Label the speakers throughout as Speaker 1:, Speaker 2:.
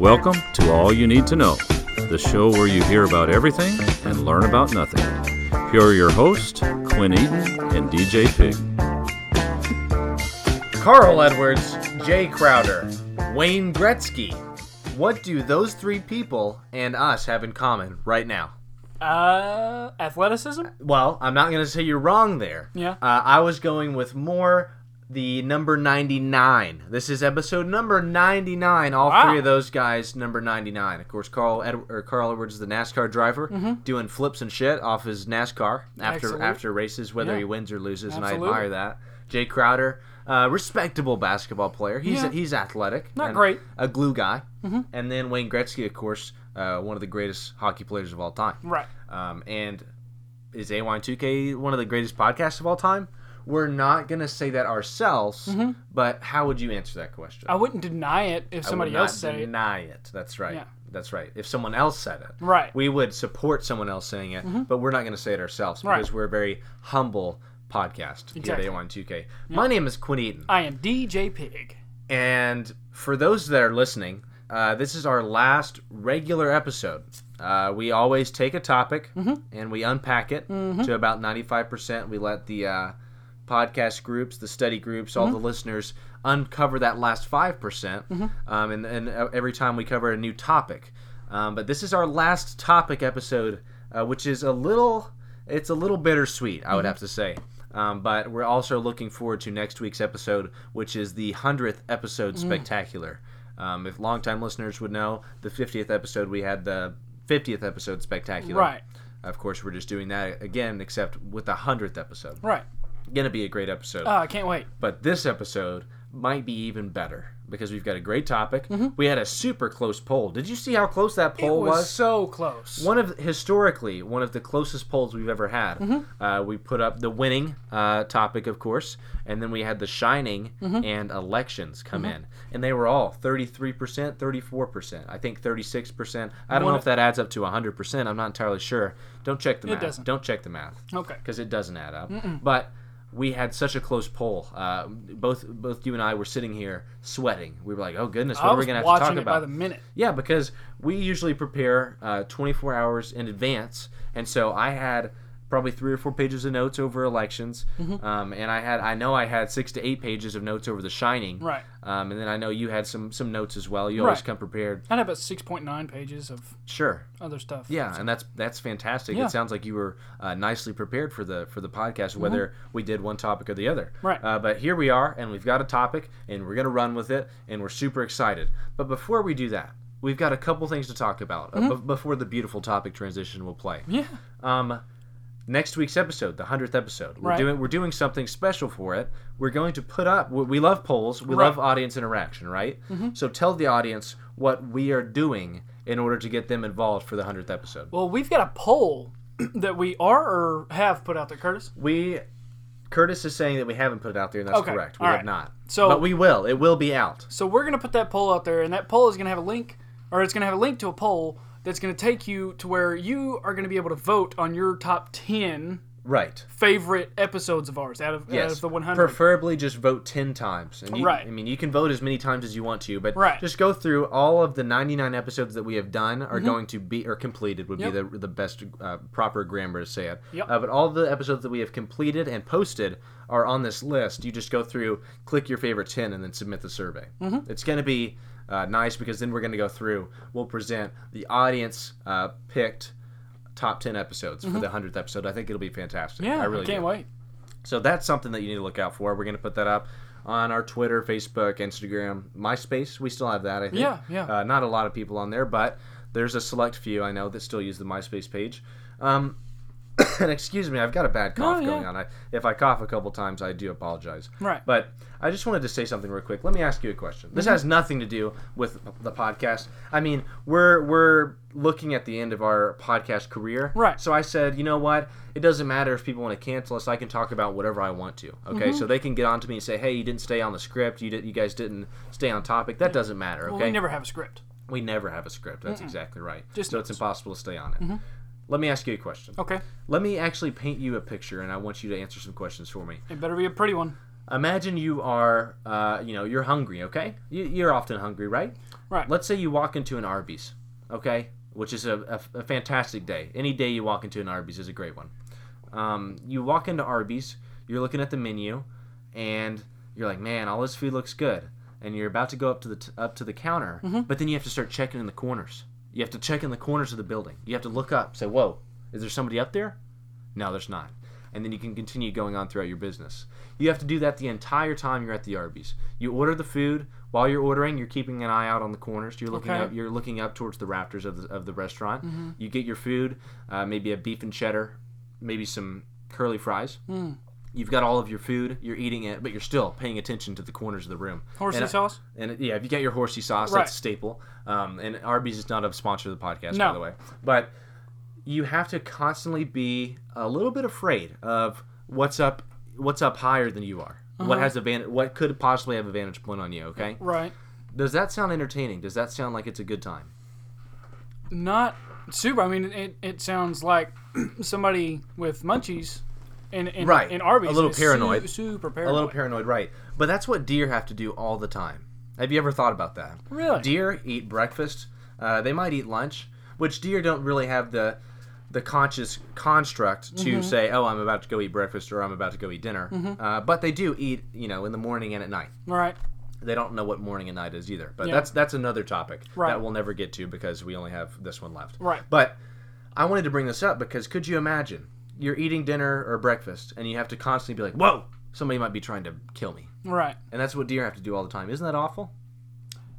Speaker 1: Welcome to All You Need to Know, the show where you hear about everything and learn about nothing. Here are your hosts, Quinn Eaton and DJ Pig.
Speaker 2: Carl Edwards, Jae Crowder, Wayne Gretzky. What do those three people and us have in common right now?
Speaker 3: Uh, athleticism.
Speaker 2: Well, I'm not going to say you're wrong there.
Speaker 3: Yeah.
Speaker 2: Uh, I was going with more the number 99. This is episode number 99. All
Speaker 3: Wow.
Speaker 2: three of those guys, number 99. Of course, Carl Ed- or Carl Edwards is the NASCAR driver, doing flips and shit off his NASCAR after
Speaker 3: Mm-hmm. Excellent.
Speaker 2: after races, whether
Speaker 3: Yeah.
Speaker 2: he wins or loses, and I admire that. Jae Crowder, uh, respectable basketball player. He's
Speaker 3: Yeah.
Speaker 2: he's athletic,
Speaker 3: Not great.
Speaker 2: a glue guy, mm-hmm. and then Wayne Gretzky, of course, uh, one of the greatest hockey players of all time.
Speaker 3: Right.
Speaker 2: Um, and is AY2K one of the greatest podcasts of all time? We're not going to say that ourselves,
Speaker 3: Mm-hmm.
Speaker 2: but how would you answer that question?
Speaker 3: I wouldn't deny it if somebody else said it.
Speaker 2: deny it. That's right.
Speaker 3: Yeah.
Speaker 2: That's right. If someone else said it,
Speaker 3: Right. Mm-hmm.
Speaker 2: we would support someone else saying it, but we're not going to say it ourselves
Speaker 3: Right.
Speaker 2: because we're a very humble podcast
Speaker 3: Exactly.
Speaker 2: here at A12K. My name is Quinn Eaton.
Speaker 3: I am DJ Pig.
Speaker 2: And for those that are listening, uh, this is our last regular episode. Uh, we always take a topic and we unpack it to about 95%. We let the uh, podcast groups, the study groups, all the listeners uncover that last 5%. Um, and, and every time we cover a new topic. Um, but this is our last topic episode, uh, which is a little, it's a little bittersweet, I would have to say. Um, but we're also looking forward to next week's episode, which is the 100th episode spectacular. Um, if longtime listeners would know, the 50th episode, we had the 50th episode spectacular.
Speaker 3: Right.
Speaker 2: Of course, we're just doing that again, except with the 100th episode.
Speaker 3: Right.
Speaker 2: Gonna be a great episode.
Speaker 3: Oh, I can't wait.
Speaker 2: But this episode might be even better because we've got a great topic.
Speaker 3: Mm-hmm.
Speaker 2: We had a super close poll. Did you see how close that
Speaker 3: It
Speaker 2: poll
Speaker 3: was,
Speaker 2: was?
Speaker 3: so close.
Speaker 2: One of historically one of the closest polls we've ever had.
Speaker 3: Mm-hmm.
Speaker 2: Uh, we put up the winning uh, topic, of course, and then we had the shining
Speaker 3: Mm-hmm.
Speaker 2: and elections come in, and they were all thirty three percent, thirty four percent. I think thirty six percent. I don't
Speaker 3: One-
Speaker 2: know if that adds up to hundred percent. I'm not entirely sure. Don't check the math.
Speaker 3: doesn't.
Speaker 2: Don't check the math
Speaker 3: Okay.
Speaker 2: because it doesn't add up. But we had such a close poll. Uh, both both you and I were sitting here sweating. We were like, "Oh goodness, what
Speaker 3: I
Speaker 2: are we gonna have to talk about?"
Speaker 3: by the minute.
Speaker 2: Yeah, because we usually prepare uh, 24 hours in advance, and so I had probably three or four pages of notes over elections,
Speaker 3: Mm-hmm.
Speaker 2: um, and I had I know I had six to eight pages of notes over The Shining,
Speaker 3: Right.
Speaker 2: Um, and then I know you had some some notes as well. You always
Speaker 3: Right.
Speaker 2: come prepared.
Speaker 3: I had about 6.9 pages of
Speaker 2: Sure.
Speaker 3: other stuff.
Speaker 2: Yeah, and that's that's fantastic.
Speaker 3: Yeah.
Speaker 2: It sounds like you were uh, nicely prepared for the for the podcast, whether we did one topic or the other.
Speaker 3: Mm-hmm. Right.
Speaker 2: Uh, but here we are, and we've got a topic, and we're gonna run with it, and we're super excited. But before we do that, we've got a couple things to talk about uh,
Speaker 3: Mm-hmm.
Speaker 2: be- before the beautiful topic transition will play.
Speaker 3: Yeah.
Speaker 2: Um, next week's episode, the hundredth episode, we're
Speaker 3: Right.
Speaker 2: doing we're doing something special for it. We're going to put up. We love polls. We
Speaker 3: Right.
Speaker 2: love audience interaction, right? Mm-hmm. So tell the audience what we are doing in order to get them involved for the hundredth episode.
Speaker 3: Well, we've got a poll that we are or have put out there, Curtis.
Speaker 2: We Curtis is saying that we haven't put it out there, and that's
Speaker 3: Okay,
Speaker 2: correct. We
Speaker 3: all
Speaker 2: have
Speaker 3: right.
Speaker 2: not.
Speaker 3: So-
Speaker 2: but we will. It will be out.
Speaker 3: So we're gonna put that poll out there, and that poll is gonna have a link, or it's gonna have a link to a poll that's gonna take you to where you are gonna be able to vote on your top 10
Speaker 2: Right.
Speaker 3: favorite episodes of ours out of, out of the 100.
Speaker 2: Preferably just vote ten times. And you,
Speaker 3: Right.
Speaker 2: I mean, you can vote as many times as you want to, but
Speaker 3: Right.
Speaker 2: just go through all of the ninety-nine episodes that we have done are going to be or completed would
Speaker 3: Mm-hmm. Yep.
Speaker 2: be the the best uh, proper grammar to say it.
Speaker 3: Yep.
Speaker 2: Uh, but all the episodes that we have completed and posted are on this list. You just go through, click your favorite ten, and then submit the survey.
Speaker 3: Mm-hmm.
Speaker 2: It's going to be uh, nice because then we're going to go through. We'll present the audience uh, picked top 10 episodes for the 100th episode. I think it'll be fantastic.
Speaker 3: Mm-hmm. yeah,
Speaker 2: I really
Speaker 3: can't
Speaker 2: do.
Speaker 3: wait.
Speaker 2: So that's something that you need to look out for. We're going to put that up on our Twitter, Facebook, Instagram, MySpace. We still have that, I think.
Speaker 3: Yeah, yeah.
Speaker 2: Uh, not a lot of people on there, but there's a select few I know that still use the MySpace page. Um, and excuse me, I've got a bad cough
Speaker 3: Oh, yeah.
Speaker 2: going on. I, if I cough a couple times, I do apologize.
Speaker 3: Right.
Speaker 2: But I just wanted to say something real quick. Let me ask you a question. This
Speaker 3: Mm-hmm.
Speaker 2: has nothing to do with the podcast. I mean, we're we're looking at the end of our podcast career.
Speaker 3: Right.
Speaker 2: So I said, you know what? It doesn't matter if people want to cancel us. I can talk about whatever I want to. Okay.
Speaker 3: Mm-hmm.
Speaker 2: So they can get on to me and say, hey, you didn't stay on the script. You did. You guys didn't stay on topic. That doesn't matter. Okay.
Speaker 3: Well, we never have a script.
Speaker 2: We never have a script. That's exactly right.
Speaker 3: Just
Speaker 2: so it's impossible to stay on it. Let me ask you a question.
Speaker 3: Okay.
Speaker 2: Let me actually paint you a picture, and I want you to answer some questions for me.
Speaker 3: It better be a pretty one.
Speaker 2: imagine you are, uh, you know, you're hungry. Okay, you, you're often hungry, right?
Speaker 3: Right.
Speaker 2: Let's say you walk into an Arby's. Okay, which is a, a, a fantastic day. Any day you walk into an Arby's is a great one. Um, you walk into Arby's, you're looking at the menu, and you're like, man, all this food looks good. And you're about to go up to the t- up to the counter, but then you have to start checking in the corners. You have to check in the corners of the building. You have to look up, say, whoa, is there somebody up there? No, there's not. And then you can continue going on throughout your business. You have to do that the entire time you're at the Arby's. You order the food. While you're ordering, you're keeping an eye out on the corners. You're looking
Speaker 3: Okay.
Speaker 2: up. You're looking up towards the rafters of the, of the restaurant. You get your food, uh, maybe a beef and cheddar, maybe some curly fries. You've got all of your food. You're eating it, but you're still paying attention to the corners of the room.
Speaker 3: Horsey
Speaker 2: And
Speaker 3: sauce.
Speaker 2: and yeah, if you get your horsey sauce,
Speaker 3: Right.
Speaker 2: that's a staple. Um, and Arby's is not a sponsor of the podcast,
Speaker 3: No.
Speaker 2: by the way. But you have to constantly be a little bit afraid of what's up, what's up higher than you are.
Speaker 3: Uh-huh.
Speaker 2: What has advantage? What could possibly have a vantage point on you? Okay.
Speaker 3: Right.
Speaker 2: Does that sound entertaining? Does that sound like it's a good time?
Speaker 3: Not super. I mean, it, it sounds like somebody with munchies in, in,
Speaker 2: Right.
Speaker 3: in Arby's.
Speaker 2: A little
Speaker 3: is su-
Speaker 2: paranoid. A little paranoid, right? But that's what deer have to do all the time. Have you ever thought about that?
Speaker 3: Really?
Speaker 2: Deer eat breakfast. Uh, they might eat lunch, which deer don't really have the the conscious construct to
Speaker 3: Mm-hmm.
Speaker 2: say, "Oh, I'm about to go eat breakfast" or "I'm about to go eat dinner." Uh, but they do eat, you know, in the morning and at night.
Speaker 3: Right.
Speaker 2: They don't know what morning and night is either. But
Speaker 3: Yeah.
Speaker 2: that's that's another topic
Speaker 3: Right.
Speaker 2: that we'll never get to because we only have this one left.
Speaker 3: Right.
Speaker 2: But I wanted to bring this up because could you imagine you're eating dinner or breakfast and you have to constantly be like, "Whoa, somebody might be trying to kill me,"
Speaker 3: Right.
Speaker 2: and that's what deer have to do all the time. Isn't that awful?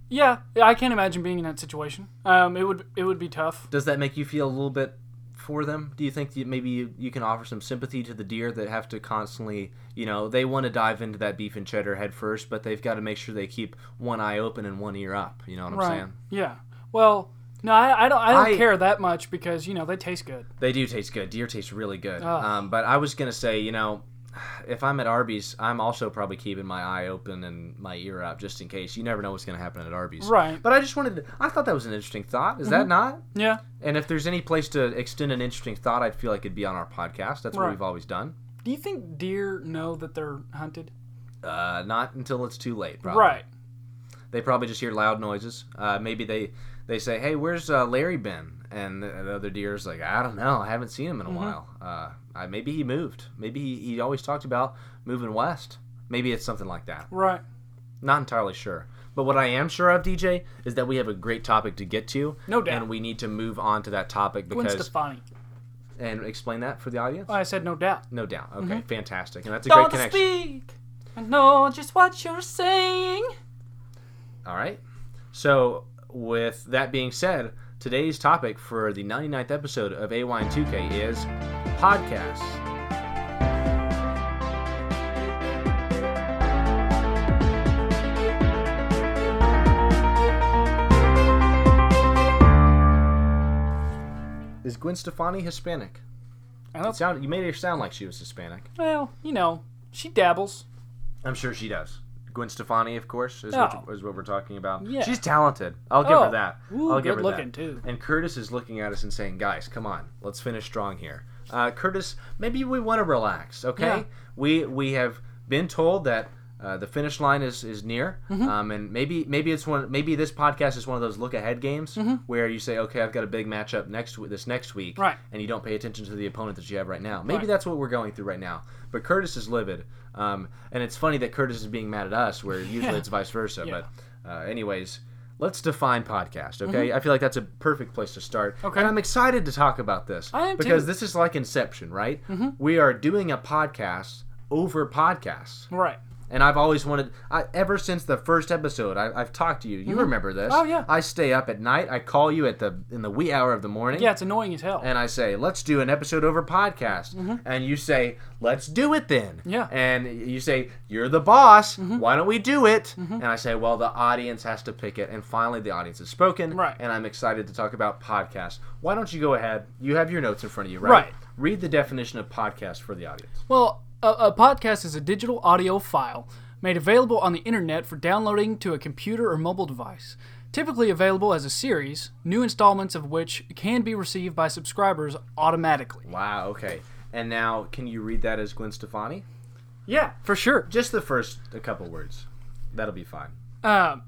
Speaker 3: Yeah, I can't imagine being in that situation. Um, it would it would be tough.
Speaker 2: Does that make you feel a little bit for them? Do you think that maybe you, you can offer some sympathy to the deer that have to constantly, you know, they want to dive into that beef and cheddar head first, but they've got to make sure they keep one eye open and one ear up. You know what I'm
Speaker 3: Right.
Speaker 2: saying?
Speaker 3: Yeah. Well, no, I, I don't. I don't
Speaker 2: I-
Speaker 3: care that much because you know they taste good.
Speaker 2: They do taste good. Deer taste really good. Um, but I was gonna say, you know, if I'm at Arby's, I'm also probably keeping my eye open and my ear up just in case. You never know what's gonna happen at Arby's.
Speaker 3: Right.
Speaker 2: But I just wanted to. I thought that was an interesting thought. Is that not?
Speaker 3: Yeah.
Speaker 2: And if there's any place to extend an interesting thought, I'd feel like it'd be on our podcast. That's what we've always done.
Speaker 3: Do you think deer know that they're hunted?
Speaker 2: Uh, not until it's too late. Probably.
Speaker 3: Right.
Speaker 2: They probably just hear loud noises. Uh, maybe they they say, "Hey, where's uh, Larry been?" And the, the other deer's like, "I don't know. I haven't seen him in a
Speaker 3: Mm-hmm.
Speaker 2: while. Uh, I, maybe he moved. Maybe he, he always talked about moving west. Maybe it's something like that.
Speaker 3: Right.
Speaker 2: Not entirely sure. But what I am sure of, DJ, is that we have a great topic to get to.
Speaker 3: No doubt.
Speaker 2: And we need to move on to that topic because.
Speaker 3: Gwen Stefani.
Speaker 2: and explain that for the audience.
Speaker 3: I said no doubt.
Speaker 2: No doubt. Okay, fantastic. And that's a
Speaker 3: Mm-hmm. Don't
Speaker 2: great connection.
Speaker 3: speak. I know just what you're saying.
Speaker 2: All right. So, with that being said, today's topic for the 99th episode of AY2K is podcasts. Is Gwen Stefani Hispanic?
Speaker 3: I don't,
Speaker 2: sound, you made her sound like she was Hispanic.
Speaker 3: well, you know, she dabbles.
Speaker 2: I'm sure she does. Gwen Stefani, of course, is,
Speaker 3: Oh.
Speaker 2: what, is what we're talking about.
Speaker 3: Yeah.
Speaker 2: She's talented. I'll give
Speaker 3: Oh.
Speaker 2: her that.
Speaker 3: Ooh,
Speaker 2: I'll give her
Speaker 3: looking,
Speaker 2: that.
Speaker 3: too.
Speaker 2: And Curtis is looking at us and saying, "Guys, come on, let's finish strong here." Uh, Curtis, maybe we want to relax. Okay,
Speaker 3: Yeah.
Speaker 2: we we have been told that. Uh, the finish line is, is near,
Speaker 3: Mm-hmm.
Speaker 2: um, and maybe maybe it's one maybe this podcast is one of those look ahead games
Speaker 3: Mm-hmm.
Speaker 2: where you say okay I've got a big matchup next this next week,
Speaker 3: Right.
Speaker 2: and you don't pay attention to the opponent that you have right now. Maybe
Speaker 3: Right.
Speaker 2: that's what we're going through right now. But Curtis is livid, um, and it's funny that Curtis is being mad at us, where usually
Speaker 3: Yeah.
Speaker 2: it's vice versa.
Speaker 3: Yeah.
Speaker 2: But uh, anyways, let's define podcast. Okay, I feel like that's a perfect place to start.
Speaker 3: Mm-hmm. Okay.
Speaker 2: and I'm excited to talk about this
Speaker 3: I am
Speaker 2: because
Speaker 3: too.
Speaker 2: this is like Inception, right? We are doing a podcast over podcasts.
Speaker 3: Right.
Speaker 2: And I've always wanted, I, ever since the first episode, I, I've talked to you. You remember this?
Speaker 3: Oh, yeah.
Speaker 2: I stay up at night. I call you at the in the wee hour of the morning
Speaker 3: Yeah, it's annoying as hell.
Speaker 2: and I say, let's do an episode over podcast. And you say, let's do it then.
Speaker 3: Mm-hmm. Yeah. Mm-hmm.
Speaker 2: And you say, you're the boss. Why don't we do it? And I say, well, the audience has to pick it. And finally, the audience has spoken.
Speaker 3: Right.
Speaker 2: And I'm excited to talk about podcast. Why don't you go ahead? You have your notes in front of you, right?
Speaker 3: Right.
Speaker 2: Read the definition of podcast for the audience.
Speaker 3: Well, a, a podcast is a digital audio file made available on the internet for downloading to a computer or mobile device. Typically available as a series, new installments of which can be received by subscribers automatically.
Speaker 2: Wow. Okay. And now, can you read that as Gwen Stefani?
Speaker 3: Yeah, for sure.
Speaker 2: Just the first a couple words. That'll be fine.
Speaker 3: Um,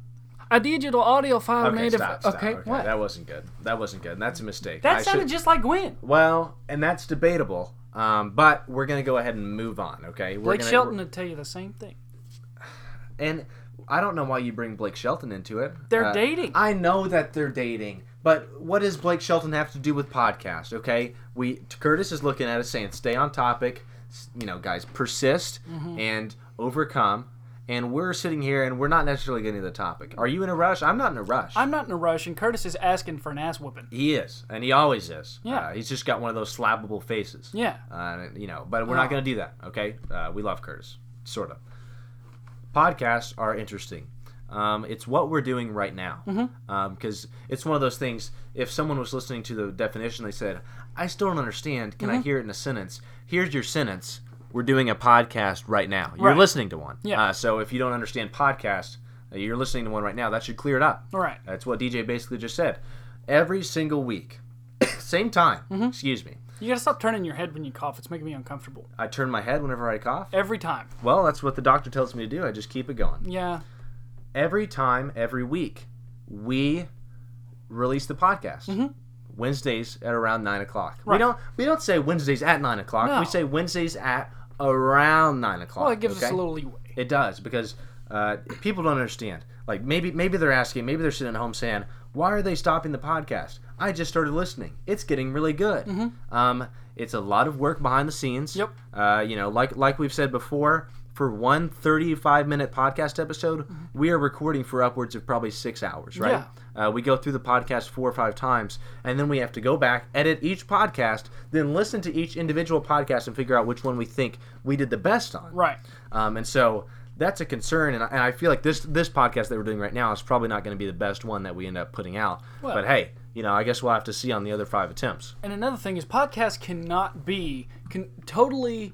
Speaker 3: a digital audio file
Speaker 2: Okay,
Speaker 3: made
Speaker 2: stop,
Speaker 3: of.
Speaker 2: stop.
Speaker 3: Okay, what?
Speaker 2: That wasn't good. That wasn't good. That's a mistake.
Speaker 3: That
Speaker 2: I
Speaker 3: sounded
Speaker 2: should-
Speaker 3: just like Gwen.
Speaker 2: well, and that's debatable. Um, but we're gonna go ahead and move on. Okay. We're
Speaker 3: Blake
Speaker 2: gonna,
Speaker 3: Shelton would tell you the same thing.
Speaker 2: And I don't know why you bring Blake Shelton into it.
Speaker 3: They're
Speaker 2: Uh,
Speaker 3: dating.
Speaker 2: I know that they're dating, but what does Blake Shelton have to do with podcast? Okay, we Curtis is looking at us saying, "Stay on topic." You know, guys, persist
Speaker 3: Mm-hmm.
Speaker 2: and overcome. And we're sitting here and we're not necessarily getting to the topic. Are you in a rush? I'm not in a rush.
Speaker 3: I'm not in a rush, and Curtis is asking for an ass whooping.
Speaker 2: he is, and he always is.
Speaker 3: Yeah.
Speaker 2: Uh, he's just got one of those slappable faces.
Speaker 3: Yeah.
Speaker 2: Uh, you know, but we're
Speaker 3: Oh.
Speaker 2: not going to do that. Okay, uh, we love Curtis, sort of. Podcasts are interesting. Um, it's what we're doing right now
Speaker 3: Mm-hmm.
Speaker 2: because it's one of those things. If someone was listening to the definition, they said, "I still don't understand. Can I
Speaker 3: Mm-hmm.
Speaker 2: hear it in a sentence?" Here's your sentence. We're doing a podcast right now. You're
Speaker 3: Right.
Speaker 2: listening to one.
Speaker 3: Yeah.
Speaker 2: Uh, so if you don't understand podcast, uh, you're listening to one right now. That should clear it up.
Speaker 3: All right.
Speaker 2: That's what DJ basically just said. Every single week, same time.
Speaker 3: Mm-hmm.
Speaker 2: Excuse me.
Speaker 3: You gotta stop turning your head when you cough. It's making me uncomfortable.
Speaker 2: I turn my head whenever I cough.
Speaker 3: Every time.
Speaker 2: Well, that's what the doctor tells me to do. I just keep it going.
Speaker 3: Yeah.
Speaker 2: Every time, every week, we release the podcast. Wednesdays at around nine o'clock. We
Speaker 3: Mm-hmm.
Speaker 2: Don't we don't say Wednesdays at nine o'clock.
Speaker 3: No.
Speaker 2: We say Wednesdays at around nine o'clock.
Speaker 3: Well, it gives us a little leeway.
Speaker 2: It does because uh, people don't understand. Like maybe maybe they're asking, maybe they're sitting at home saying, "Why are they stopping the podcast?" I just started listening. It's getting really good. Um, it's a lot of work behind the scenes.
Speaker 3: Mm-hmm. Yep.
Speaker 2: Uh, you know, like like we've said before, for one 35 minute podcast episode, we are recording for upwards of probably six hours. Right.
Speaker 3: Mm-hmm. Yeah.
Speaker 2: Uh, we go through the podcast four or five times, and then we have to go back, edit each podcast, then listen to each individual podcast and figure out which one we think we did the best on.
Speaker 3: Right.
Speaker 2: Um, and so that's a concern, and I, and I feel like this this podcast that we're doing right now is probably not going to be the best one that we end up putting out.
Speaker 3: Well-
Speaker 2: but hey, you know, I guess we'll have to see on the other five attempts.
Speaker 3: And another thing is, podcasts cannot be can totally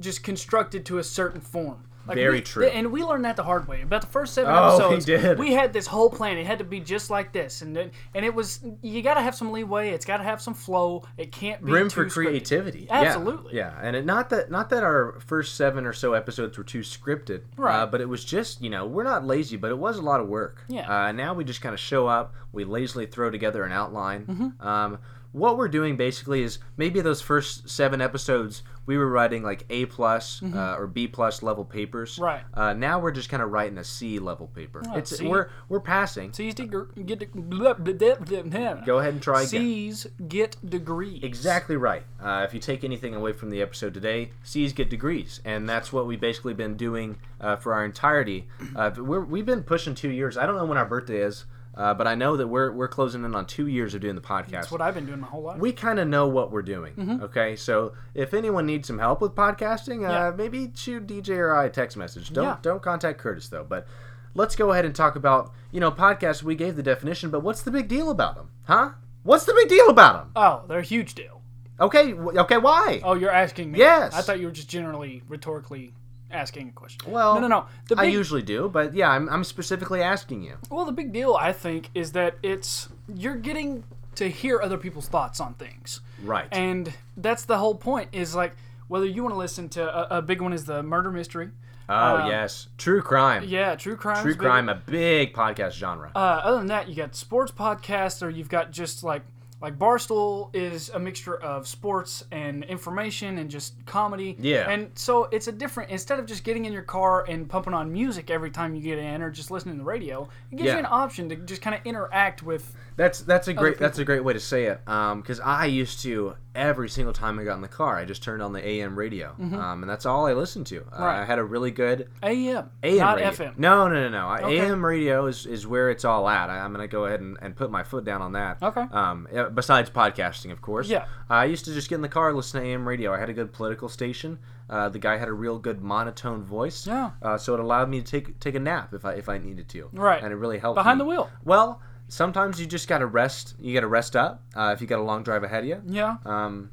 Speaker 3: just constructed to a certain form. Like
Speaker 2: Very
Speaker 3: we-
Speaker 2: true.
Speaker 3: And we learned that the hard way. About the first seven
Speaker 2: Oh, we
Speaker 3: episodes,
Speaker 2: did.
Speaker 3: we had this whole plan. It had to be just like this, and then, and it was you got to have some leeway. It's got to have some flow. It can't be
Speaker 2: Room for
Speaker 3: scripted.
Speaker 2: creativity. Yeah.
Speaker 3: Absolutely.
Speaker 2: Yeah, and it, not that not that our first seven or so episodes were too scripted,
Speaker 3: Right.
Speaker 2: Uh, but it was just you know we're not lazy, but it was a lot of work.
Speaker 3: Yeah.
Speaker 2: Uh, now we just kind of show up, we lazily throw together an outline.
Speaker 3: Mm-hmm.
Speaker 2: Um, what we're doing basically is maybe those first seven episodes we were writing like A plus uh, or B plus level papers.
Speaker 3: Mm-hmm. Right.
Speaker 2: Uh, now we're just kind of writing a C level paper.
Speaker 3: Oh,
Speaker 2: it's
Speaker 3: C.
Speaker 2: we're we're passing.
Speaker 3: C's deg- get deg- blah, blah, blah, blah, blah.
Speaker 2: Go ahead and try again.
Speaker 3: C's get degrees.
Speaker 2: Exactly right. Uh, if you take anything away from the episode today, C's get degrees, and that's what we've basically been doing uh, for our entirety. Uh, we're, we've been pushing two years. I don't know when our birthday is, uh, but I know that we're we're closing in on two years of doing the podcast.
Speaker 3: That's what I've been doing my whole life.
Speaker 2: we kind of know what we're doing.
Speaker 3: Mm-hmm.
Speaker 2: Okay, so if anyone needs some help with podcasting, uh,
Speaker 3: Yeah.
Speaker 2: maybe shoot DJ or I a text message. Don't
Speaker 3: Yeah.
Speaker 2: don't contact Curtis though. But let's go ahead and talk about you know podcasts. We gave the definition, but what's the big deal about them, huh? What's the big deal about them?
Speaker 3: oh, they're a huge deal.
Speaker 2: Okay, w- okay, why?
Speaker 3: Oh, you're asking me?
Speaker 2: Yes.
Speaker 3: I thought you were just generally rhetorically asking a question.
Speaker 2: Well,
Speaker 3: no, no, no. The
Speaker 2: I usually do, but yeah, I'm, I'm specifically asking you.
Speaker 3: well, the big deal I think is that it's you're getting to hear other people's thoughts on things,
Speaker 2: Right.
Speaker 3: and that's the whole point. Is like whether you want to listen to a, a big one is the murder mystery.
Speaker 2: oh
Speaker 3: um,
Speaker 2: yes, true crime.
Speaker 3: Yeah, true crime.
Speaker 2: True crime, a big podcast genre.
Speaker 3: Uh, other than that, you got sports podcasts, or you've got just like like Barstool is a mixture of sports and information and just comedy.
Speaker 2: Yeah.
Speaker 3: And so it's a different instead of just getting in your car and pumping on music every time you get in, or just listening to the radio, it gives
Speaker 2: Yeah.
Speaker 3: you an option to just kind of interact with.
Speaker 2: That's that's a great that's a great way to say it. Um, because I used to every single time I got in the car, I just turned on the AM radio, um, and that's all I listened to. Uh,
Speaker 3: Mm-hmm. Right.
Speaker 2: I had a really good
Speaker 3: AM,
Speaker 2: AM
Speaker 3: not
Speaker 2: radio.
Speaker 3: FM.
Speaker 2: No, no, no, no.
Speaker 3: Okay.
Speaker 2: AM radio is, is where it's all at. I, I'm gonna go ahead and, and put my foot down on that.
Speaker 3: Okay.
Speaker 2: Um, besides podcasting, of course.
Speaker 3: Yeah.
Speaker 2: I used to just get in the car, listen to AM radio. I had a good political station. Uh, the guy had a real good monotone voice.
Speaker 3: Yeah.
Speaker 2: Uh, so it allowed me to take take a nap if I if I needed to.
Speaker 3: Right.
Speaker 2: And it really helped.
Speaker 3: Behind
Speaker 2: me.
Speaker 3: the wheel.
Speaker 2: Well, sometimes you just gotta rest. You gotta rest up uh, if you got a long drive ahead of you.
Speaker 3: Yeah.
Speaker 2: Um,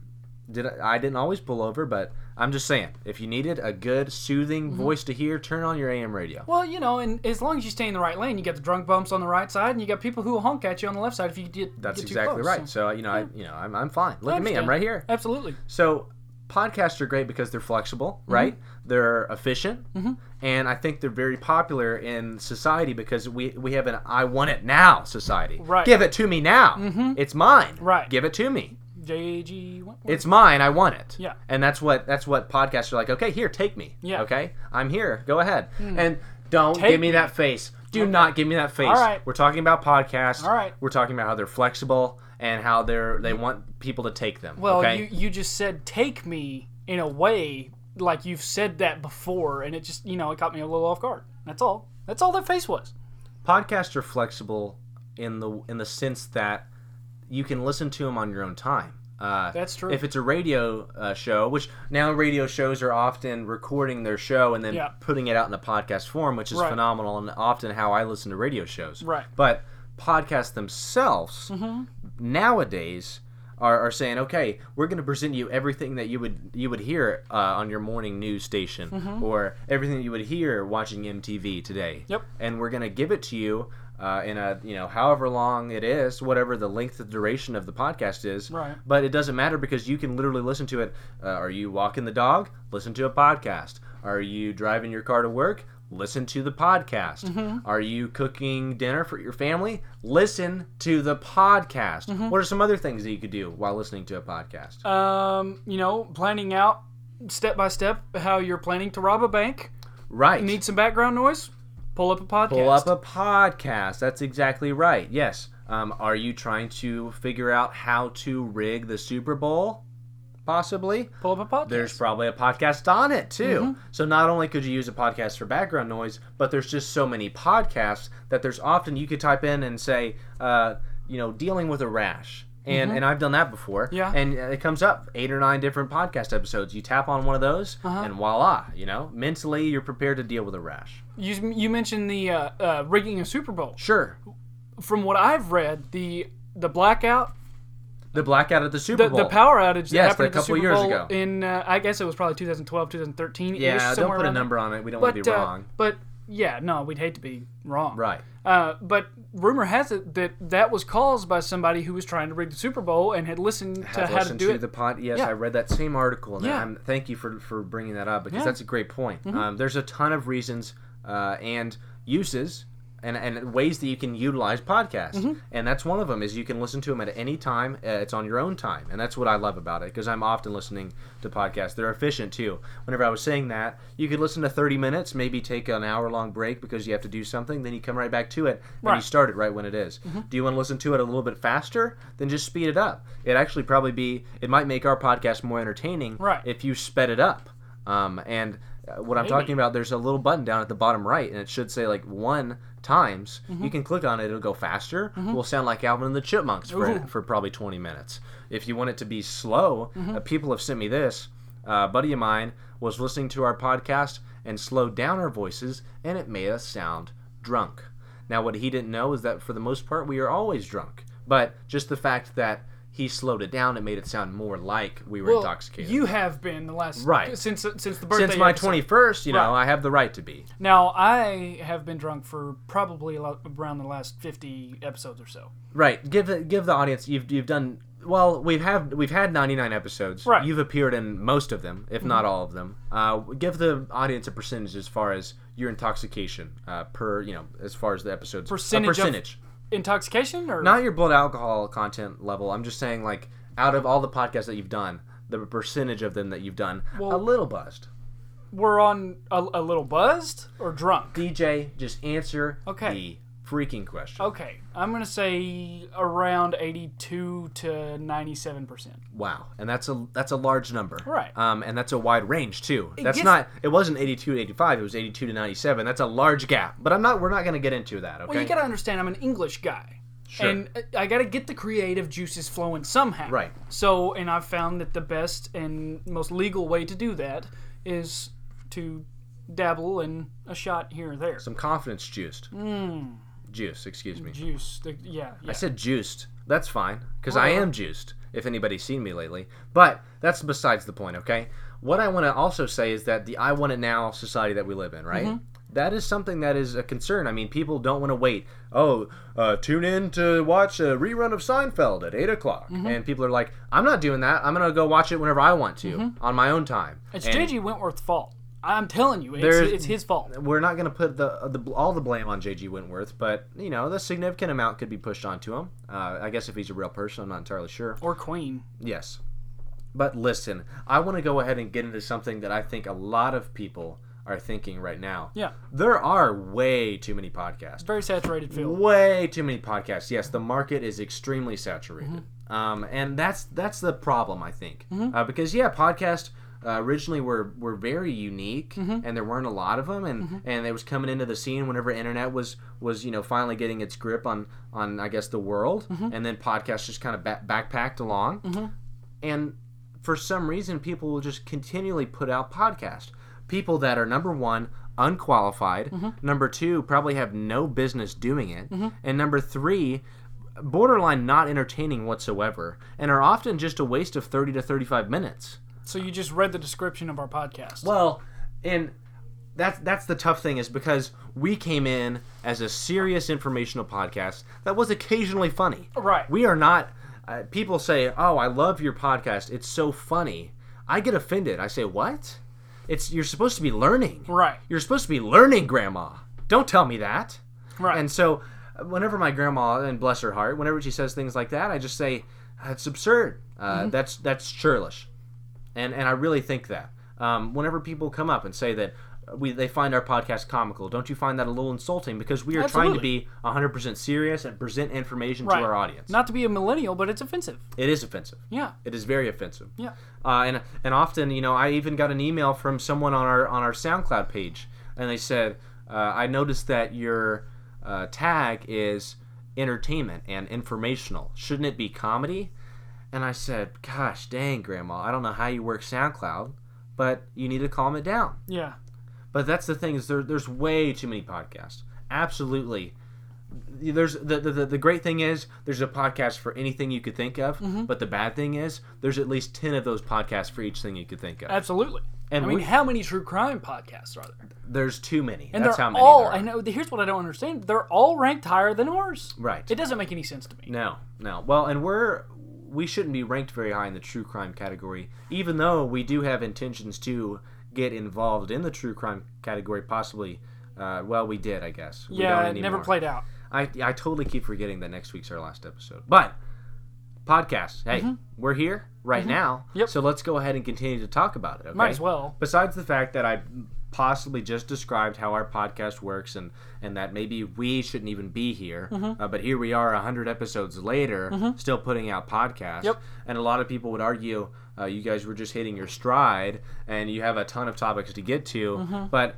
Speaker 2: did I, I didn't always pull over, but I'm just saying, if you needed a good soothing
Speaker 3: Mm-hmm.
Speaker 2: voice to hear, turn on your AM radio.
Speaker 3: Well, you know, and as long as you stay in the right lane, you got the drunk bumps on the right side, and you got people who will honk at you on the left side if you get.
Speaker 2: That's
Speaker 3: get
Speaker 2: exactly
Speaker 3: close,
Speaker 2: right.
Speaker 3: so-
Speaker 2: So you know, I you know, I'm, I'm fine. Look at me, I'm right here.
Speaker 3: Absolutely.
Speaker 2: So podcasts are great because they're flexible, right? Mm-hmm. They're efficient, mm-hmm. and I think they're very popular in society because we we have an "I want it now" society.
Speaker 3: Right.
Speaker 2: Give it to me now. Mm-hmm. It's mine.
Speaker 3: Right.
Speaker 2: Give it to me.
Speaker 3: JG.
Speaker 2: It's mine. I want it.
Speaker 3: Yeah.
Speaker 2: And that's what that's what podcasts are like. Okay, here, take me.
Speaker 3: Yeah.
Speaker 2: Okay, I'm here. Go ahead. Hmm. And don't
Speaker 3: Take
Speaker 2: give me
Speaker 3: me.
Speaker 2: that face. Do not give me that face.
Speaker 3: All right.
Speaker 2: We're talking about podcasts.
Speaker 3: All right.
Speaker 2: We're talking about how they're flexible and how they're they want people to take them.
Speaker 3: Well,
Speaker 2: okay.
Speaker 3: you you just said take me in a way like you've said that before, and it just you know it caught me a little off guard. That's all. That's all that face was.
Speaker 2: podcasts are flexible in the in the sense that you can listen to them on your own time. Uh,
Speaker 3: That's true.
Speaker 2: If it's a radio uh, show, which now radio shows are often recording their show and then
Speaker 3: Yeah.
Speaker 2: putting it out in a podcast form, which is
Speaker 3: Right.
Speaker 2: phenomenal and often how I listen to radio shows.
Speaker 3: Right.
Speaker 2: But podcasts themselves
Speaker 3: Mm-hmm.
Speaker 2: nowadays are, are saying, okay, we're going to present you everything that you would you would hear uh, on your morning news station
Speaker 3: Mm-hmm.
Speaker 2: or everything that you would hear watching MTV today.
Speaker 3: Yep.
Speaker 2: And we're going to give it to you uh, in a you know however long it is, whatever the length of duration of the podcast is.
Speaker 3: Right.
Speaker 2: But it doesn't matter because you can literally listen to it. Uh, are you walking the dog? Listen to a podcast. Are you driving your car to work? Listen to the podcast.
Speaker 3: Mm-hmm.
Speaker 2: Are you cooking dinner for your family? Listen to the podcast.
Speaker 3: Mm-hmm.
Speaker 2: What are some other things that you could do while listening to a podcast?
Speaker 3: Um, you know, planning out step by step how you're planning to rob a bank.
Speaker 2: right.
Speaker 3: You need some background noise? Pull up a podcast.
Speaker 2: Pull up a podcast. That's exactly right. Yes. Um, are you trying to figure out how to rig the Super Bowl? Possibly.
Speaker 3: Pull up a podcast.
Speaker 2: There's probably a podcast on it too.
Speaker 3: Mm-hmm.
Speaker 2: So not only could you use a podcast for background noise, but there's just so many podcasts that there's often you could type in and say, uh, you know, dealing with a rash. And, and I've done that before.
Speaker 3: Mm-hmm. Yeah.
Speaker 2: And it comes up eight or nine different podcast episodes. You tap on one of those,
Speaker 3: Uh-huh.
Speaker 2: and voila, you know, mentally you're prepared to deal with a rash.
Speaker 3: you you mentioned the uh, uh, rigging a Super Bowl.
Speaker 2: Sure.
Speaker 3: From what I've read, the the blackout,
Speaker 2: The blackout at the Super
Speaker 3: the,
Speaker 2: Bowl.
Speaker 3: the power outage that
Speaker 2: Yes,
Speaker 3: happened
Speaker 2: a
Speaker 3: at the
Speaker 2: couple
Speaker 3: Super
Speaker 2: years
Speaker 3: Bowl
Speaker 2: ago.
Speaker 3: in uh, I guess it was probably 2012, 2013.
Speaker 2: yeah, don't put a number on it. We don't want to be
Speaker 3: uh,
Speaker 2: wrong.
Speaker 3: But yeah, no, we'd hate to be wrong.
Speaker 2: Right.
Speaker 3: Uh, but rumor has it that that was caused by somebody who was trying to rig the Super Bowl and had listened to
Speaker 2: Have
Speaker 3: how to
Speaker 2: listened
Speaker 3: do
Speaker 2: to
Speaker 3: it.
Speaker 2: the pod. Yes,
Speaker 3: Yeah.
Speaker 2: I read that same article, and
Speaker 3: Yeah.
Speaker 2: I'm, thank you for for bringing that up because
Speaker 3: Yeah.
Speaker 2: that's a great point. Um, there's a ton of reasons uh, and uses. And, and ways that you can utilize podcasts,
Speaker 3: Mm-hmm.
Speaker 2: and that's one of them. Is you can listen to them at any time. Uh, it's on your own time, and that's what I love about it. Because I'm often listening to podcasts. They're efficient too. Whenever I was saying that, you could listen to 30 minutes, maybe take an hour long break because you have to do something. Then you come right back to it, and you start it right when it is. Do you want to listen to it a little bit faster? Then just speed it up. It actually probably be it might make our podcast more entertaining
Speaker 3: Right.
Speaker 2: if you sped it up. Um, and uh, what I'm
Speaker 3: Maybe.
Speaker 2: talking about, there's a little button down at the bottom right, and it should say like one times.
Speaker 3: Mm-hmm.
Speaker 2: You can click on it; it'll go faster. We'll sound like Alvin and the Chipmunks for,
Speaker 3: Ooh.
Speaker 2: for probably 20 minutes. If you want it to be slow,
Speaker 3: Mm-hmm.
Speaker 2: uh, people have sent me this. Uh, a buddy of mine was listening to our podcast and slowed down our voices, and it made us sound drunk. Now, what he didn't know is that for the most part, we are always drunk. But just the fact that he slowed it down, it made it sound more like we were
Speaker 3: well,
Speaker 2: intoxicated.
Speaker 3: you have been the last
Speaker 2: Right.
Speaker 3: since since the birthday.
Speaker 2: Since my 21st, you know,
Speaker 3: Right.
Speaker 2: I have the right to be.
Speaker 3: Now I have been drunk for probably lot, around the last fifty episodes or so.
Speaker 2: Right. Give the give the audience you've you've done well. We've have we've had 99 episodes.
Speaker 3: Right.
Speaker 2: You've appeared in most of them, if not all of them. Uh, give the audience a percentage as far as your intoxication uh, per you know as far as the episodes.
Speaker 3: Percentage
Speaker 2: A
Speaker 3: of-
Speaker 2: percentage.
Speaker 3: Intoxication or
Speaker 2: Not your blood alcohol content level. I'm just saying like out of all the podcasts that you've done, the percentage of them that you've done
Speaker 3: Well-
Speaker 2: a little buzzed.
Speaker 3: we're on a, a little buzzed or drunk.
Speaker 2: DJ, just answer
Speaker 3: Okay.
Speaker 2: Freaking question.
Speaker 3: Okay, I'm gonna say around eighty-two to ninety-seven percent.
Speaker 2: Wow, and that's a that's a large number,
Speaker 3: Right.
Speaker 2: Um, and that's a wide range too. that's
Speaker 3: gets-
Speaker 2: not. It wasn't eighty-two to eighty-five. It was eighty-two to ninety-seven. That's a large gap. But I'm not. We're not going to get into that. Okay.
Speaker 3: Well, you gotta understand, I'm an English guy.
Speaker 2: Sure.
Speaker 3: And I gotta get the creative juices flowing somehow.
Speaker 2: Right.
Speaker 3: So, and I've found that the best and most legal way to do that is to dabble in a shot here or there.
Speaker 2: Some confidence juiced. Juice. Excuse me.
Speaker 3: Juice. The, yeah. yeah.
Speaker 2: I said juiced. That's fine because I am juiced. If anybody's seen me lately, but that's besides the point. Okay. What I want to also say is that the I want it now society that we live in, right?
Speaker 3: Mm-hmm.
Speaker 2: that is something that is a concern. I mean, people don't want to wait. Oh, uh, tune in to watch a rerun of Seinfeld at eight o'clock,
Speaker 3: Mm-hmm.
Speaker 2: and people are like, "I'm not doing that. I'm gonna go watch it whenever I want to on my own time."
Speaker 3: Mm-hmm. It's
Speaker 2: And
Speaker 3: J.G. Wentworth's fault. I'm telling you, it's,
Speaker 2: There's-
Speaker 3: it's his fault.
Speaker 2: We're not gonna put the, the all the blame on J.G. Wentworth, but you know, the significant amount could be pushed onto him. Uh, I guess if he's a real person, I'm not entirely sure.
Speaker 3: Or Queen.
Speaker 2: Yes. But listen, I want to go ahead and get into something that I think a lot of people are thinking right now.
Speaker 3: Yeah.
Speaker 2: There are way too many podcasts.
Speaker 3: Very saturated field.
Speaker 2: Way too many podcasts. Yes, the market is extremely saturated,
Speaker 3: Mm-hmm.
Speaker 2: um, and that's that's the problem I think. Uh, because yeah, podcasts uh, originally were were very unique,
Speaker 3: Mm-hmm.
Speaker 2: and there weren't a lot of them, and and it was coming into the scene whenever internet was was you know finally getting its grip on on I guess the world,
Speaker 3: Mm-hmm.
Speaker 2: and then podcasts just kind of ba- backpacked along, and for some reason people will just continually put out podcasts. People that are number one unqualified number two probably have no business doing it and number three borderline not entertaining whatsoever and are often just a waste of 30 to 35 minutes
Speaker 3: So you just read the description of our podcast.
Speaker 2: well and that's that's the tough thing is because we came in as a serious informational podcast that was occasionally funny
Speaker 3: Right.
Speaker 2: we are not uh, people say oh i love your podcast it's so funny i get offended i say what it's you're supposed to be learning
Speaker 3: Right.
Speaker 2: you're supposed to be learning grandma don't tell me that
Speaker 3: Right.
Speaker 2: and so whenever my grandma and bless her heart whenever she says things like that i just say that's absurd uh,
Speaker 3: Mm-hmm.
Speaker 2: that's that's churlish and and i really think that um, whenever people come up and say that we they find our podcast comical don't you find that a little insulting because we are trying to be 100% serious and present information
Speaker 3: right.
Speaker 2: to our audience
Speaker 3: Not to be a millennial, but it's offensive.
Speaker 2: it is offensive
Speaker 3: Yeah.
Speaker 2: it is very offensive
Speaker 3: Yeah.
Speaker 2: uh, and and often, you know, I even got an email from someone on our on our SoundCloud page, and they said, uh, "I noticed that your uh, tag is entertainment and informational. Shouldn't it be comedy?" And I said, "Gosh, dang, Grandma, I don't know how you work SoundCloud, but you need to calm it down."
Speaker 3: Yeah.
Speaker 2: But that's the thing is there, there's way too many podcasts. Absolutely. There's the, the the great thing is there's a podcast for anything you could think of,
Speaker 3: Mm-hmm.
Speaker 2: but the bad thing is there's at least ten of those podcasts for each thing you could think of.
Speaker 3: Absolutely.
Speaker 2: And
Speaker 3: I mean,
Speaker 2: we-
Speaker 3: how many true crime podcasts are there?
Speaker 2: There's too many.
Speaker 3: And
Speaker 2: That's
Speaker 3: they're
Speaker 2: how many.
Speaker 3: all. I know. Here's what I don't understand. They're all ranked higher than ours.
Speaker 2: Right.
Speaker 3: It doesn't make any sense to me.
Speaker 2: No, no. Well, and we're we shouldn't be ranked very high in the true crime category, even though we do have intentions to get involved in the true crime category. Possibly. Uh, well, we did, I guess. We
Speaker 3: Yeah, it never played out.
Speaker 2: I, I totally keep forgetting that next week's our last episode. But podcast, hey, we're here right now.
Speaker 3: Mm-hmm. Yep.
Speaker 2: So let's go ahead and continue to talk about it. Okay?
Speaker 3: Might as well.
Speaker 2: Besides the fact that I possibly just described how our podcast works and and that maybe we shouldn't even be here,
Speaker 3: Mm-hmm.
Speaker 2: uh, but here we are, hundred episodes later, still putting out podcasts.
Speaker 3: Yep.
Speaker 2: And a lot of people would argue uh, you guys were just hitting your stride and you have a ton of topics to get to,
Speaker 3: Mm-hmm.
Speaker 2: but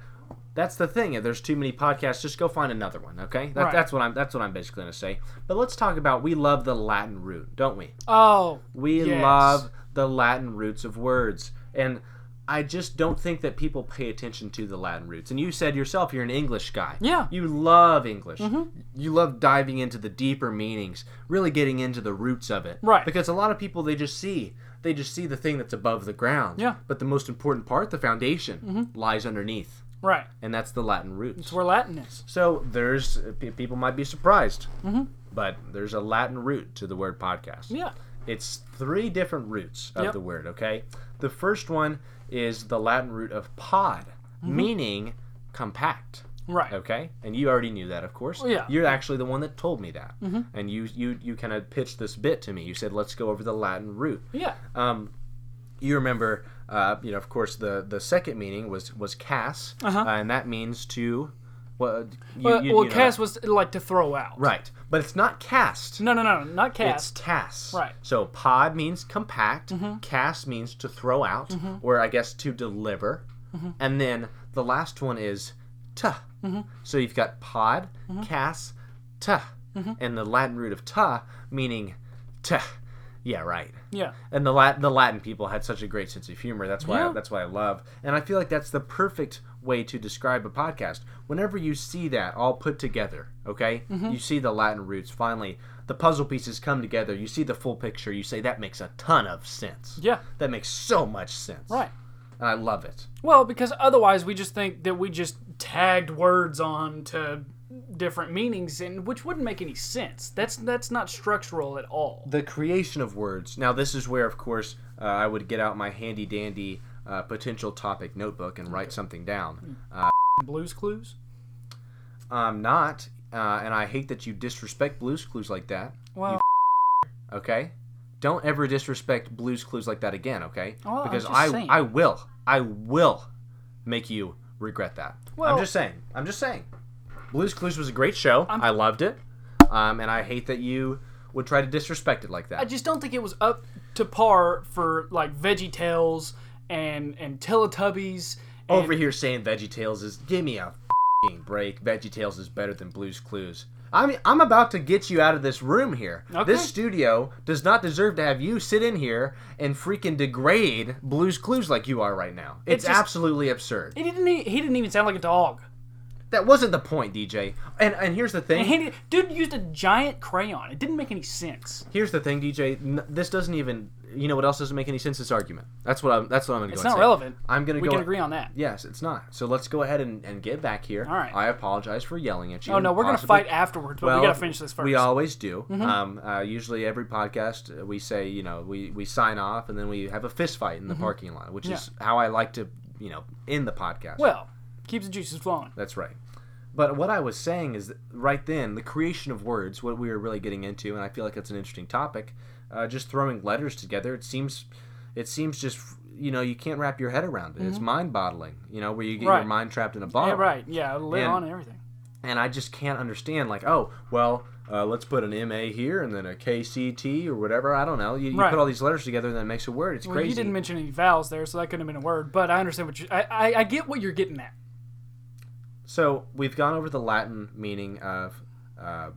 Speaker 2: that's the thing. If there's too many podcasts, just go find another one. Okay, that,
Speaker 3: Right.
Speaker 2: that's what I'm. That's what I'm basically going to say. But let's talk about. We love the Latin root, don't we?
Speaker 3: Oh.
Speaker 2: We
Speaker 3: Yes.
Speaker 2: love the Latin roots of words, and I just don't think that people pay attention to the Latin roots. And you said yourself, you're an English guy.
Speaker 3: Yeah.
Speaker 2: You love English. Mm-hmm. You love diving into the deeper meanings, really getting into the roots of it.
Speaker 3: Right.
Speaker 2: Because a lot of people they just see they just see the thing that's above the ground.
Speaker 3: Yeah.
Speaker 2: But the most important part, the foundation, mm-hmm. lies underneath,
Speaker 3: Right.
Speaker 2: and that's the Latin roots.
Speaker 3: It's where Latin is.
Speaker 2: So there's people might be surprised, mm-hmm. but there's a Latin root to the word podcast.
Speaker 3: Yeah.
Speaker 2: It's three different roots of
Speaker 3: Yep.
Speaker 2: the word. Okay, the first one is the Latin root of pod, meaning compact.
Speaker 3: Right.
Speaker 2: Okay, and you already knew that, of course.
Speaker 3: Well, yeah.
Speaker 2: You're actually the one that told me that, and you you you kind of pitched this bit to me. You said, "Let's go over the Latin root."
Speaker 3: Yeah.
Speaker 2: Um, you remember, uh, you know, of course, the the second meaning was was cas,
Speaker 3: Uh-huh.
Speaker 2: uh, and that means to, well, you,
Speaker 3: Well,
Speaker 2: you-
Speaker 3: well
Speaker 2: you know
Speaker 3: cast
Speaker 2: that.
Speaker 3: was like to throw out.
Speaker 2: right, but it's not cast.
Speaker 3: No, no, no, not cast.
Speaker 2: It's tas.
Speaker 3: Right.
Speaker 2: So pod means compact.
Speaker 3: Mm-hmm.
Speaker 2: Cast means to throw out, or I guess to deliver.
Speaker 3: Mm-hmm.
Speaker 2: And then the last one is tuh.
Speaker 3: Mm-hmm.
Speaker 2: So you've got pod, cast, tuh,
Speaker 3: Mm-hmm.
Speaker 2: and the Latin root of tuh meaning tuh. Yeah, right.
Speaker 3: yeah.
Speaker 2: And the Latin, the Latin people had such a great sense of humor. That's why
Speaker 3: Yeah.
Speaker 2: that's why I love. And I feel like that's the perfect way to describe a podcast. Whenever you see that all put together, okay?
Speaker 3: Mm-hmm.
Speaker 2: You see the Latin roots finally the puzzle pieces come together. You see the full picture. You say that makes a ton of sense.
Speaker 3: Yeah.
Speaker 2: That makes so much sense.
Speaker 3: Right.
Speaker 2: And I love it.
Speaker 3: Well, because otherwise we just think that we just tagged words on to different meanings, and which wouldn't make any sense. That's that's not structural at all.
Speaker 2: the creation of words. Now, this is where, of course, uh, I would get out my handy dandy uh, potential topic notebook and write something down. Uh,
Speaker 3: Blues Clues.
Speaker 2: I'm not, uh, and I hate that you disrespect Blues Clues like that.
Speaker 3: Well,
Speaker 2: Okay, don't ever disrespect Blues Clues like that again. Okay,
Speaker 3: Oh, I was
Speaker 2: because I
Speaker 3: saying.
Speaker 2: I will I will make you regret that.
Speaker 3: Well-
Speaker 2: I'm just saying. I'm just saying. Blues Clues was a great show. i loved it, um, and I hate that you would try to disrespect it like that.
Speaker 3: I just don't think it was up to par for like Veggie Tales and and Teletubbies. And,
Speaker 2: Over here saying VeggieTales is give me a fing break. VeggieTales is better than Blue's Clues. I mean, I'm about to get you out of this room here.
Speaker 3: Okay.
Speaker 2: This studio does not deserve to have you sit in here and freaking degrade Blue's Clues like you are right now. It's,
Speaker 3: just-
Speaker 2: absolutely absurd.
Speaker 3: He didn't. He didn't even sound like a dog.
Speaker 2: That wasn't the point, DJ. And and here's the thing.
Speaker 3: And he dude used a giant crayon. It didn't make any sense.
Speaker 2: Here's the thing, DJ. N- This doesn't even. You know what else doesn't make any sense? This argument. That's what I'm. That's what I'm going to go.
Speaker 3: It's
Speaker 2: and
Speaker 3: not
Speaker 2: say.
Speaker 3: relevant.
Speaker 2: I'm going to
Speaker 3: We
Speaker 2: go.
Speaker 3: can agree on that.
Speaker 2: Yes, it's not. So let's go ahead and, and get back here.
Speaker 3: All right.
Speaker 2: I apologize for yelling at you.
Speaker 3: Oh no, we're gonna fight afterwards, but we gotta finish this first. Mm-hmm.
Speaker 2: We always do. Um, uh, usually, every podcast, uh, we say, you know, we, we sign off and then we have a fist fight in the parking lot, which is how I like to, you know, end the podcast.
Speaker 3: well, keeps the juices flowing.
Speaker 2: That's right. But what I was saying is that right then, the creation of words, what we were really getting into, and I feel like it's an interesting topic, uh, just throwing letters together, it seems, it seems just, you know, you can't wrap your head around it. It's mind-boggling, you know, where you get your
Speaker 3: Mm-hmm.
Speaker 2: Mind trapped in a bottle.
Speaker 3: Yeah, right. Yeah, lit
Speaker 2: And-
Speaker 3: on everything.
Speaker 2: and I just can't understand. Like, oh, well, uh, let's put an MA here and then a KCT or whatever. I don't know. You, you
Speaker 3: Right.
Speaker 2: put all these letters together and then it makes a word. It's
Speaker 3: Well,
Speaker 2: crazy.
Speaker 3: you didn't mention any vowels there, so that couldn't have been a word. But I understand what you. I, I, I get what you're getting at.
Speaker 2: so we've gone over the Latin meaning of uh,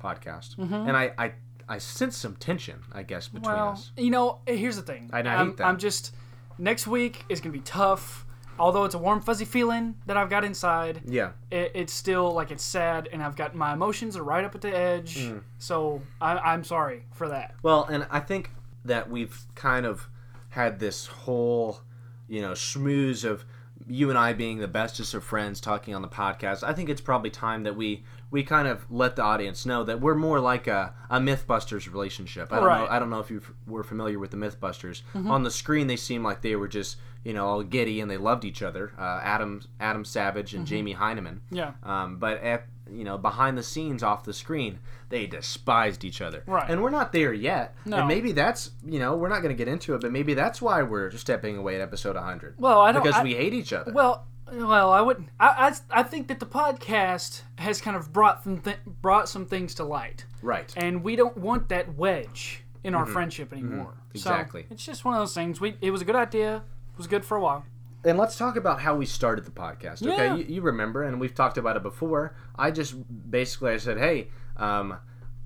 Speaker 2: podcast, and I, I I sense some tension, I guess, between.
Speaker 3: Well,
Speaker 2: us.
Speaker 3: you know, here's the thing.
Speaker 2: I- I hate
Speaker 3: I'm,
Speaker 2: that.
Speaker 3: I'm just next week is gonna be tough. Although it's a warm fuzzy feeling that I've got inside,
Speaker 2: Yeah.
Speaker 3: it, it's still like it's sad, and I've got my emotions are right up at the edge.
Speaker 2: Mm.
Speaker 3: So I, I'm sorry for that.
Speaker 2: Well, and I think that we've kind of had this whole, you know, schmooze of you and I being the bestest of friends talking on the podcast. I think it's probably time that we we kind of let the audience know that we're more like a, a MythBusters relationship. I don't know.
Speaker 3: Right.
Speaker 2: I don't know if you were familiar with the MythBusters. On the screen, they seem like they were just you know all giddy and they loved each other. Uh, Adam Adam Savage and Jamie Hyneman.
Speaker 3: Yeah.
Speaker 2: Um, but at you know behind the scenes off the screen, they despised each other.
Speaker 3: Right.
Speaker 2: And we're not there yet.
Speaker 3: No.
Speaker 2: And maybe that's you know we're not going to get into it, but maybe that's why we're stepping away at episode 100.
Speaker 3: Well, I don't.
Speaker 2: because
Speaker 3: I-
Speaker 2: we hate each other.
Speaker 3: Well, well, I wouldn't. I, I, I think that the podcast has kind of brought some th- brought some things to light,
Speaker 2: right.
Speaker 3: and we don't want that wedge in our friendship anymore.
Speaker 2: Mm-hmm. Exactly.
Speaker 3: it's just one of those things. We it was a good idea. It was good for a while.
Speaker 2: And let's talk about how we started the podcast. Okay,
Speaker 3: Yeah.
Speaker 2: you, you remember, and we've talked about it before. I just basically I said, hey, um,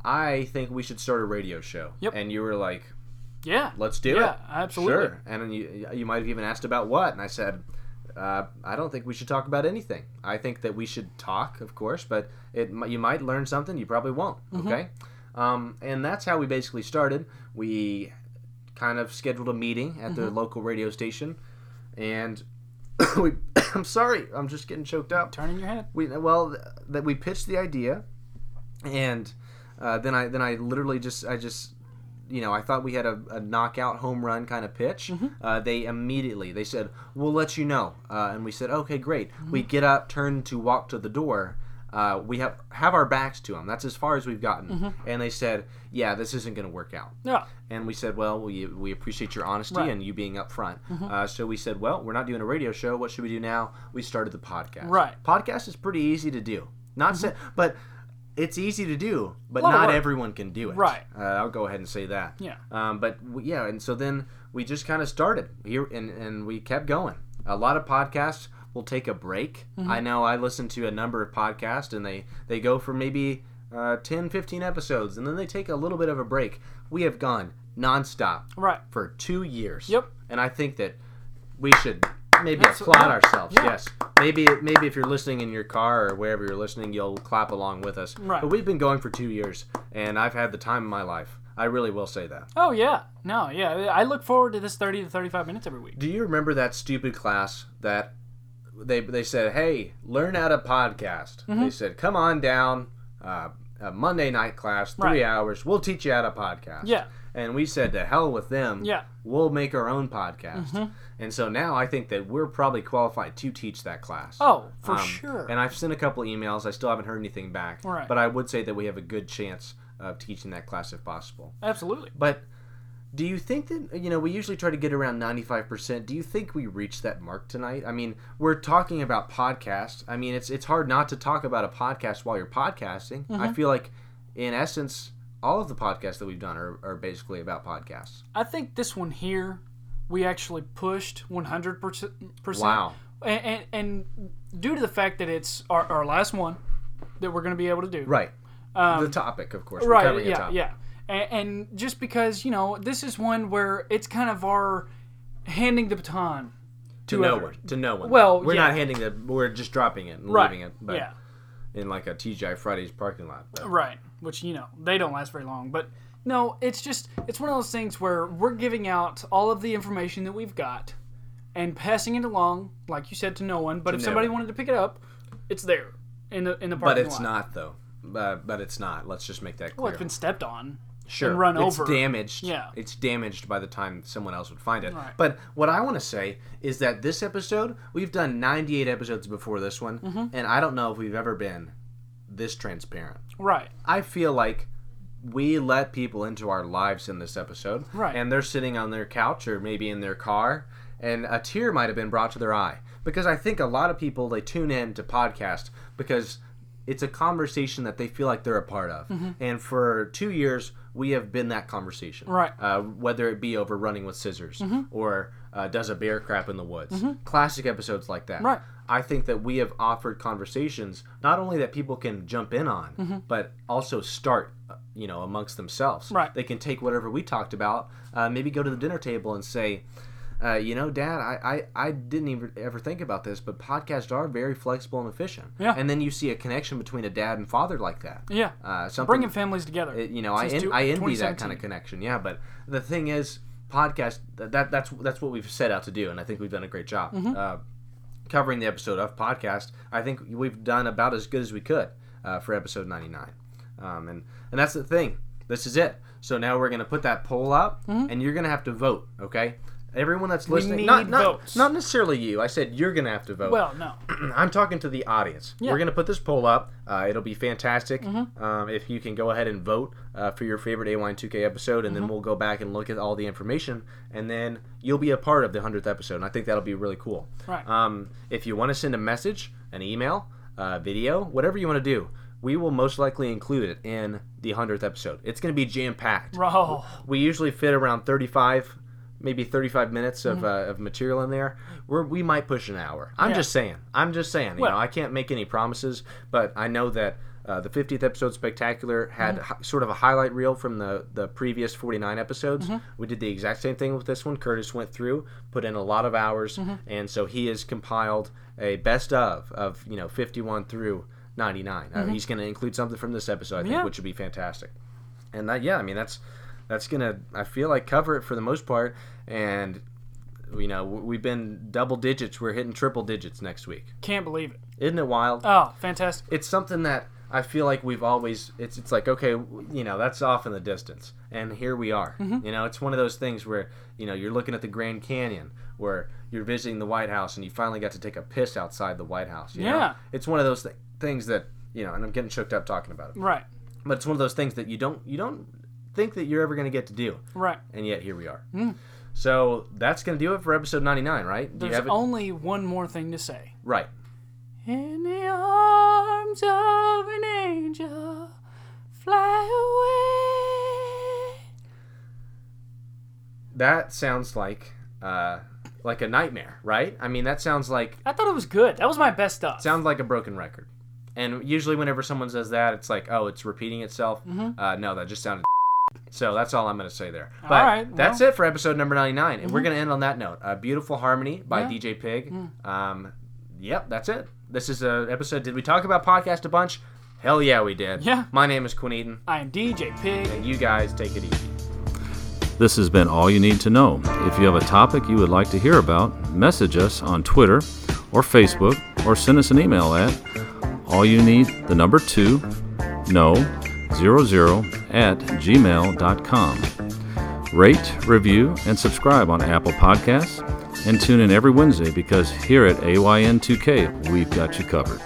Speaker 2: I think we should start a radio show.
Speaker 3: Yep.
Speaker 2: And you were like,
Speaker 3: Yeah.
Speaker 2: let's do it.
Speaker 3: Yeah,
Speaker 2: it.
Speaker 3: absolutely.
Speaker 2: Sure. And then you you might have even asked about what, and I said. Uh, I don't think we should talk about anything. I think that we should talk, of course, but it you might learn something, you probably won't.
Speaker 3: Mm-hmm.
Speaker 2: Okay, um, and that's how we basically started. We kind of scheduled a meeting at
Speaker 3: Mm-hmm.
Speaker 2: the local radio station, and we. I'm sorry, I'm just getting choked up
Speaker 3: Turning your head.
Speaker 2: we well that we pitched the idea and uh, then i then i literally just i just you know i thought we had a, a knockout home run kind of pitch uh, they immediately they said we'll let you know uh, and we said okay great we get up turn to walk to the door uh, we have have our backs to them that's as far as we've gotten and they said yeah this isn't going to work out
Speaker 3: Yeah.
Speaker 2: and we said, well, we, we appreciate your honesty
Speaker 3: Right. Mm-hmm.
Speaker 2: and you being upfront. Uh, so we said, well, we're not doing a radio show. What should we do now? We started the podcast.
Speaker 3: Right. Mm-hmm.
Speaker 2: Podcast is pretty easy to do. Not sa- but it's easy to do, but not everyone can do it.
Speaker 3: Right.
Speaker 2: Uh, I'll go ahead and say that.
Speaker 3: Yeah.
Speaker 2: Um, but we, yeah, and so then we just kind of started here, and, and we kept going. A lot of podcasts will take a break.
Speaker 3: Mm-hmm.
Speaker 2: I know I listen to a number of podcasts, and they they go for maybe uh, 10, 15 episodes, and then they take a little bit of a break. We have gone nonstop
Speaker 3: Right.
Speaker 2: for two years.
Speaker 3: Yep.
Speaker 2: And I think that we should maybe
Speaker 3: That's-
Speaker 2: applaud ourselves.
Speaker 3: Yeah.
Speaker 2: Yes. Maybe maybe if you're listening in your car or wherever you're listening, you'll clap along with us.
Speaker 3: Right.
Speaker 2: But we've been going for two years, and I've had the time of my life. I really will say that.
Speaker 3: Oh yeah. No. Yeah. I look forward to this thirty to thirty-five minutes every week.
Speaker 2: Do you remember that stupid class that they they said, "Hey, learn how to podcast."
Speaker 3: Mm-hmm.
Speaker 2: They said, "Come on down, uh, a Monday night class, three
Speaker 3: Right.
Speaker 2: hours. We'll teach you how to podcast."
Speaker 3: Yeah.
Speaker 2: And we said, "To hell with them.
Speaker 3: Yeah. Mm-hmm.
Speaker 2: We'll make our own podcast." And so now I think that we're probably qualified to teach that class.
Speaker 3: Oh, for
Speaker 2: Um,
Speaker 3: sure.
Speaker 2: And I've sent a couple emails. I still haven't heard anything back.
Speaker 3: Right.
Speaker 2: But I would say that we have a good chance of teaching that class if possible.
Speaker 3: Absolutely.
Speaker 2: But do you think that you know we usually try to get around 95%? Do you think we reached that mark tonight? I mean, we're talking about podcasts. I mean, it's it's hard not to talk about a podcast while you're podcasting.
Speaker 3: Mm-hmm.
Speaker 2: I feel like in essence all of the podcasts that we've done are, are basically about podcasts.
Speaker 3: I think this one here, we actually pushed 100%.
Speaker 2: Wow.
Speaker 3: And, and, and due to the fact that it's our, our last one that we're going to be able to do.
Speaker 2: Right. the topic, of course. We're
Speaker 3: Um, Right.
Speaker 2: a
Speaker 3: Yeah.
Speaker 2: topic.
Speaker 3: Yeah. And, and just because, you know, this is one where it's kind of our handing the baton
Speaker 2: To
Speaker 3: to
Speaker 2: no one. To no one.
Speaker 3: Well,
Speaker 2: we're
Speaker 3: yeah.
Speaker 2: not handing the. We're just dropping it and
Speaker 3: Right.
Speaker 2: leaving it. But
Speaker 3: yeah.
Speaker 2: In like a TGI Fridays parking lot. But
Speaker 3: Right, which you know they don't last very long. But no, it's just it's one of those things where we're giving out all of the information that we've got and passing it along, like you said, to no one. But if
Speaker 2: no
Speaker 3: somebody wanted to pick it up, it's there in the in the
Speaker 2: but it's
Speaker 3: lot.
Speaker 2: not though. But, but it's not. Let's just make that clear.
Speaker 3: Well, it's been stepped on.
Speaker 2: sure
Speaker 3: and run
Speaker 2: it's
Speaker 3: over.
Speaker 2: damaged
Speaker 3: Yeah.
Speaker 2: it's damaged by the time someone else would find it
Speaker 3: Right.
Speaker 2: but what i want to say is that this episode we've done 98 episodes before this one
Speaker 3: Mm-hmm.
Speaker 2: and i don't know if we've ever been this transparent
Speaker 3: Right.
Speaker 2: i feel like we let people into our lives in this episode
Speaker 3: Right.
Speaker 2: and they're sitting on their couch or maybe in their car and a tear might have been brought to their eye because i think a lot of people they tune in to podcast because it's a conversation that they feel like they're a part of and for two years we have been that conversation
Speaker 3: Mm-hmm. Right.
Speaker 2: uh, whether it be over running with scissors
Speaker 3: Mm-hmm.
Speaker 2: or uh, does a bear crap in the woods classic episodes like that
Speaker 3: Right.
Speaker 2: I think that we have offered conversations not only that people can jump in on
Speaker 3: Mm-hmm.
Speaker 2: but also start uh, you know amongst themselves
Speaker 3: Right.
Speaker 2: they can take whatever we talked about uh, maybe go to the dinner table and say uh, you know, Dad, I, I, I didn't even ever think about this, but podcasts are very flexible and efficient.
Speaker 3: Yeah.
Speaker 2: And then you see a connection between a dad and father like that.
Speaker 3: Yeah.
Speaker 2: Uh, something,
Speaker 3: Bringing families together.
Speaker 2: you know, I, en-
Speaker 3: two-
Speaker 2: I envy that kind of connection. Yeah, but the thing is, podcast that, that that's that's what we've set out to do, and I think we've done a great job
Speaker 3: Mm-hmm.
Speaker 2: uh, covering the episode of podcast. I think we've done about as good as we could uh, for episode ninety nine, um, and and that's the thing. This is it. So now we're gonna put that poll up, and you're gonna have to vote. Okay. Everyone that's listening, not, not, not necessarily you. I said you're gonna have to vote.
Speaker 3: well, no.
Speaker 2: I'm talking to the audience.
Speaker 3: Yeah.
Speaker 2: We're gonna put this poll up. Uh, it'll be fantastic.
Speaker 3: Mm-hmm.
Speaker 2: Um, if you can go ahead and vote uh, for your favorite AY 2K episode, and
Speaker 3: Mm-hmm.
Speaker 2: then we'll go back and look at all the information, and then you'll be a part of the hundredth episode. And I think that'll be really cool.
Speaker 3: Right.
Speaker 2: Um, if you want to send a message, an email, uh, video, whatever you want to do, we will most likely include it in the hundredth episode. It's gonna be jam packed. We usually fit around 35, maybe 35 minutes
Speaker 3: Mm-hmm.
Speaker 2: of, uh, of material in there. We're, we might push an hour. I'm
Speaker 3: Yeah.
Speaker 2: just saying. I'm just saying. You
Speaker 3: Well-
Speaker 2: know, I can't make any promises, but I know that uh, the 50th episode spectacular had
Speaker 3: Mm-hmm.
Speaker 2: hi- sort of a highlight reel from the, the previous 49 episodes.
Speaker 3: Mm-hmm.
Speaker 2: We did the exact same thing with this one. Curtis went through, put in a lot of hours,
Speaker 3: Mm-hmm.
Speaker 2: and so he has compiled a best of of you know 51 through 99. Uh, he's going to include something from this episode, I think,
Speaker 3: Mm-hmm. Yeah.
Speaker 2: which would be fantastic and that yeah i mean that's that's gonna i feel like cover it for the most part and you know we've been double digits we're hitting triple digits next week
Speaker 3: Can't believe it.
Speaker 2: isn't it wild
Speaker 3: Oh, fantastic.
Speaker 2: it's something that i feel like we've always it's it's like okay you know that's off in the distance and here we are
Speaker 3: Mm-hmm.
Speaker 2: you know it's one of those things where you know you're looking at the grand canyon where you're visiting the white house and you finally got to take a piss outside the white house you know?
Speaker 3: Yeah.
Speaker 2: it's one of those th- things that you know and i'm getting choked up talking about it
Speaker 3: Right.
Speaker 2: but it's one of those things that you don't you don't think that you're ever going to get to do
Speaker 3: Right.
Speaker 2: and yet here we are so that's going to do it for episode 99 right do
Speaker 3: There's
Speaker 2: you have it
Speaker 3: only one more thing to say.
Speaker 2: right
Speaker 3: In the arms of an angel, fly away.
Speaker 2: that sounds like uh like a nightmare right i mean that sounds like
Speaker 3: I thought it was good. That was my best stuff.
Speaker 2: sounds like a broken record and usually whenever someone says that it's like oh it's repeating itself uh, no that just sounded so that's all i'm going to say there but
Speaker 3: right, Mm-hmm.
Speaker 2: that's it for episode number 99 and we're going to end on that note uh, beautiful harmony by
Speaker 3: Yeah. Mm.
Speaker 2: dj pig um, yep that's it this is an episode did we talk about podcast a bunch hell yeah we did
Speaker 3: Yeah.
Speaker 2: my name is quinn Eden.
Speaker 3: I am DJ Pig.
Speaker 2: and you guys take it easy
Speaker 1: This has been all you need to know. If you have a topic you would like to hear about, message us on Twitter or Facebook, or send us an email at all you need the number two no zero zero at gmail.com. Rate, review, and subscribe on Apple Podcasts, and tune in every Wednesday because here at AYN2K we've got you covered.